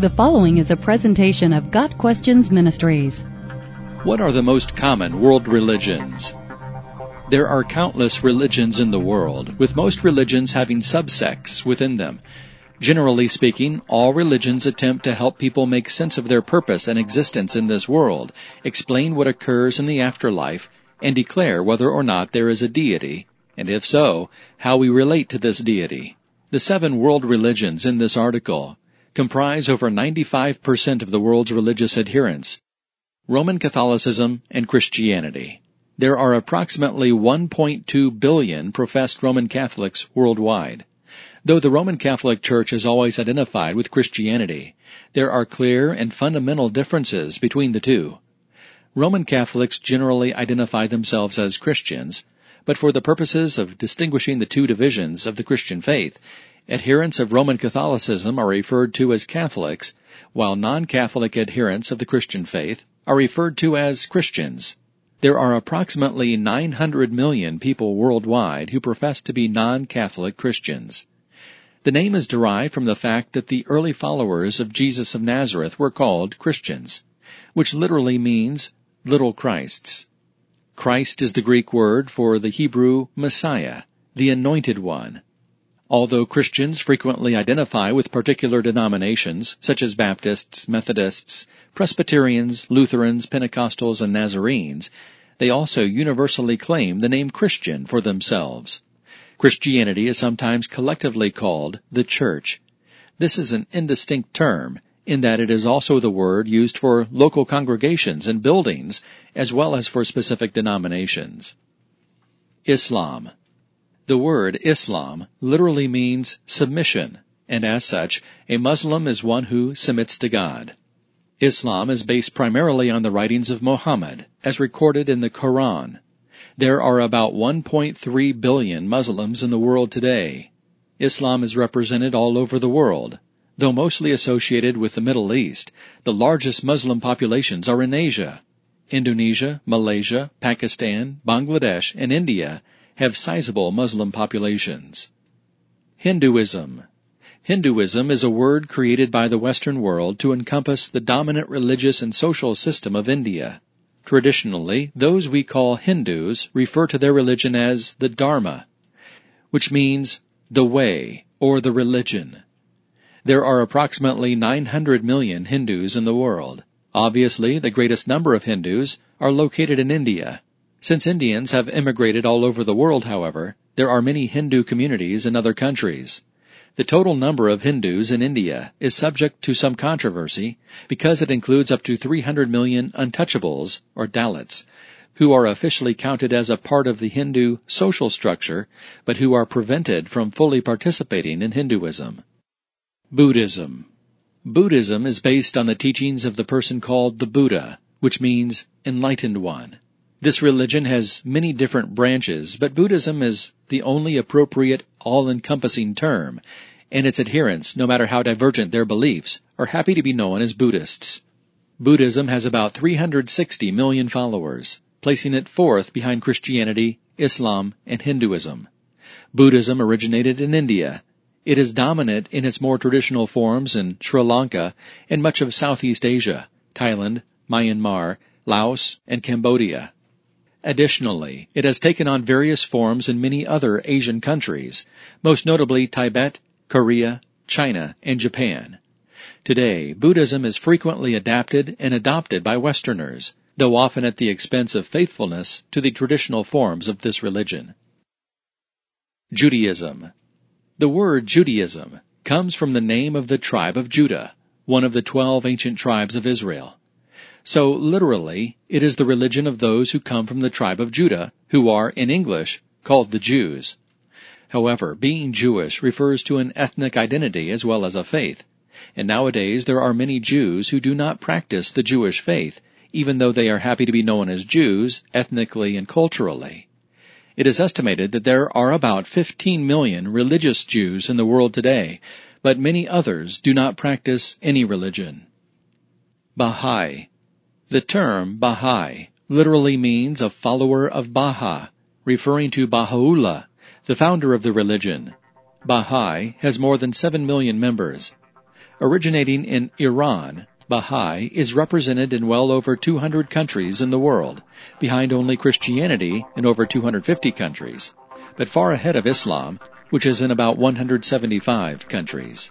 The following is a presentation of Got Questions Ministries. What are the most common world religions? There are countless religions in the world, with most religions having subsects within them. Generally speaking, all religions attempt to help people make sense of their purpose and existence in this world, explain what occurs in the afterlife, and declare whether or not there is a deity, and if so, how we relate to this deity. The seven world religions in this article comprise over 95% of the world's religious adherents. Roman Catholicism and Christianity. There are approximately 1.2 billion professed Roman Catholics worldwide. Though the Roman Catholic Church is always identified with Christianity, there are clear and fundamental differences between the two. Roman Catholics generally identify themselves as Christians, but for the purposes of distinguishing the two divisions of the Christian faith, Adherents of Roman Catholicism are referred to as Catholics, while non-Catholic adherents of the Christian faith are referred to as Christians. There are approximately 900 million people worldwide who profess to be non-Catholic Christians. The name is derived from the fact that the early followers of Jesus of Nazareth were called Christians, which literally means little Christs. Christ is the Greek word for the Hebrew Messiah, the anointed one. Although Christians frequently identify with particular denominations, such as Baptists, Methodists, Presbyterians, Lutherans, Pentecostals, and Nazarenes, they also universally claim the name Christian for themselves. Christianity is sometimes collectively called the Church. This is an indistinct term in that it is also the word used for local congregations and buildings as well as for specific denominations. Islam the word Islam literally means submission, and as such, a Muslim is one who submits to God. Islam is based primarily on the writings of Muhammad, as recorded in the Quran. There are about 1.3 billion Muslims in the world today. Islam is represented all over the world. Though mostly associated with the Middle East, the largest Muslim populations are in Asia. Indonesia, Malaysia, Pakistan, Bangladesh, and India have sizable Muslim populations. Hinduism. Hinduism is a word created by the Western world to encompass the dominant religious and social system of India. Traditionally, those we call Hindus refer to their religion as the Dharma, which means the way or the religion. There are approximately 900 million Hindus in the world. Obviously, the greatest number of Hindus are located in India. Since Indians have immigrated all over the world, however, there are many Hindu communities in other countries. The total number of Hindus in India is subject to some controversy because it includes up to 300 million untouchables, or Dalits, who are officially counted as a part of the Hindu social structure, but who are prevented from fully participating in Hinduism. Buddhism. Buddhism is based on the teachings of the person called the Buddha, which means enlightened one. This religion has many different branches, but Buddhism is the only appropriate, all-encompassing term, and its adherents, no matter how divergent their beliefs, are happy to be known as Buddhists. Buddhism has about 360 million followers, placing it fourth behind Christianity, Islam, and Hinduism. Buddhism originated in India. It is dominant in its more traditional forms in Sri Lanka and much of Southeast Asia, Thailand, Myanmar, Laos, and Cambodia. Additionally, it has taken on various forms in many other Asian countries, most notably Tibet, Korea, China, and Japan. Today, Buddhism is frequently adapted and adopted by Westerners, though often at the expense of faithfulness to the traditional forms of this religion. Judaism. The word Judaism comes from the name of the tribe of Judah, one of the twelve ancient tribes of Israel. So literally, it is the religion of those who come from the tribe of Judah, who are, in English, called the Jews. However, being Jewish refers to an ethnic identity as well as a faith. And nowadays there are many Jews who do not practice the Jewish faith, even though they are happy to be known as Jews, ethnically and culturally. It is estimated that there are about 15 million religious Jews in the world today, but many others do not practice any religion. Baha'i the term Baha'i literally means a follower of Baha, referring to Baha'u'llah, the founder of the religion. Baha'i has more than 7 million members. Originating in Iran, Baha'i is represented in well over 200 countries in the world, behind only Christianity in over 250 countries, but far ahead of Islam, which is in about 175 countries.